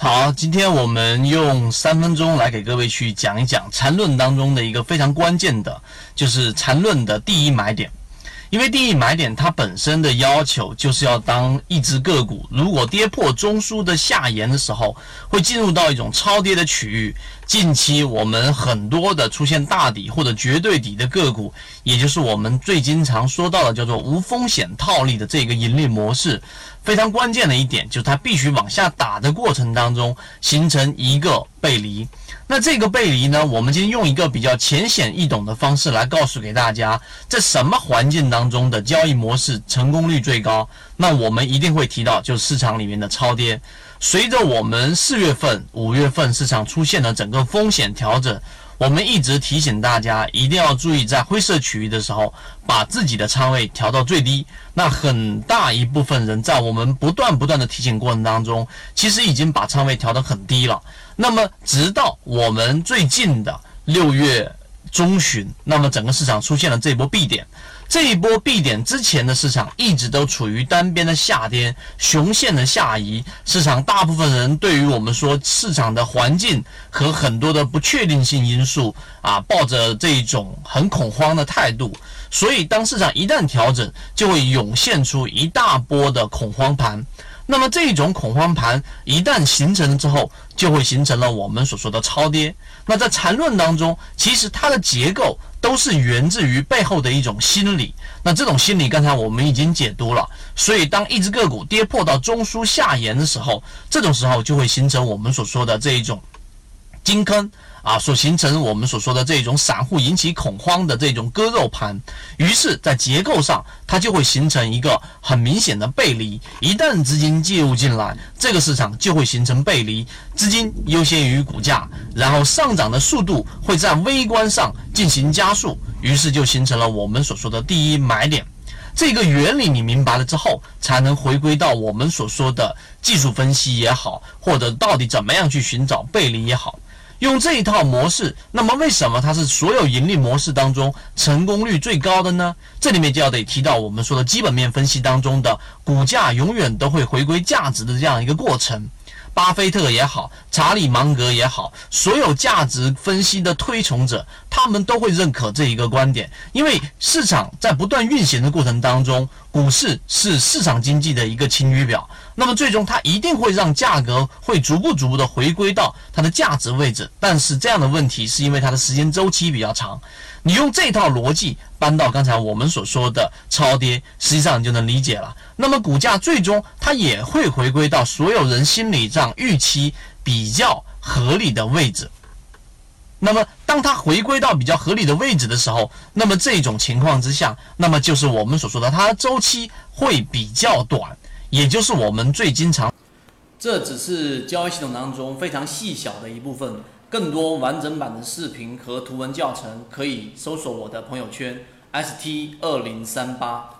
好，今天我们用三分钟来给各位去讲一讲缠论当中的一个非常关键的，就是缠论的第一买点。因为第一买点它本身的要求就是要当一只个股如果跌破中枢的下沿的时候，会进入到一种超跌的区域。近期我们很多的出现大底或者绝对底的个股，也就是我们最经常说到的叫做无风险套利的这个盈利模式，非常关键的一点就是它必须往下打的过程当中形成一个背离。那这个背离呢，我们今天用一个比较浅显易懂的方式来告诉给大家，在什么环境当中的交易模式成功率最高？那我们一定会提到，就是市场里面的超跌。随着我们四月份、五月份市场出现了整个风险调整，我们一直提醒大家一定要注意，在灰色区域的时候，把自己的仓位调到最低。那很大一部分人在我们不断不断的提醒过程当中，其实已经把仓位调得很低了。那么，直到我们最近的六月中旬，那么整个市场出现了这波 B 点。这一波 B 点之前的市场一直都处于单边的下跌，雄线的下移。市场大部分人对于我们说市场的环境和很多的不确定性因素啊，抱着这一种很恐慌的态度。所以，当市场一旦调整，就会涌现出一大波的恐慌盘。那么，这种恐慌盘一旦形成之后，就会形成了我们所说的超跌。那在缠论当中，其实它的结构都是源自于背后的一种心理。那这种心理，刚才我们已经解读了。所以，当一只个股跌破到中枢下沿的时候，这种时候就会形成我们所说的这一种金坑。啊，所形成我们所说的这种散户引起恐慌的这种割肉盘，于是，在结构上它就会形成一个很明显的背离。一旦资金介入进来，这个市场就会形成背离，资金优先于股价，然后上涨的速度会在微观上进行加速，于是就形成了我们所说的第一买点。这个原理你明白了之后，才能回归到我们所说的技术分析也好，或者到底怎么样去寻找背离也好。用这一套模式，那么为什么它是所有盈利模式当中成功率最高的呢？这里面就要得提到我们说的基本面分析当中的股价永远都会回归价值的这样一个过程。巴菲特也好，查理芒格也好，所有价值分析的推崇者，他们都会认可这一个观点，因为市场在不断运行的过程当中，股市是市场经济的一个晴雨表，那么最终它一定会让价格会逐步逐步的回归到它的价值位置，但是这样的问题是因为它的时间周期比较长。你用这套逻辑搬到刚才我们所说的超跌，实际上你就能理解了。那么股价最终它也会回归到所有人心理上预期比较合理的位置。那么当它回归到比较合理的位置的时候，那么这种情况之下，那么就是我们所说的它周期会比较短，也就是我们最经常。这只是交易系统当中非常细小的一部分。更多完整版的视频和图文教程，可以搜索我的朋友圈 ST 二零三八。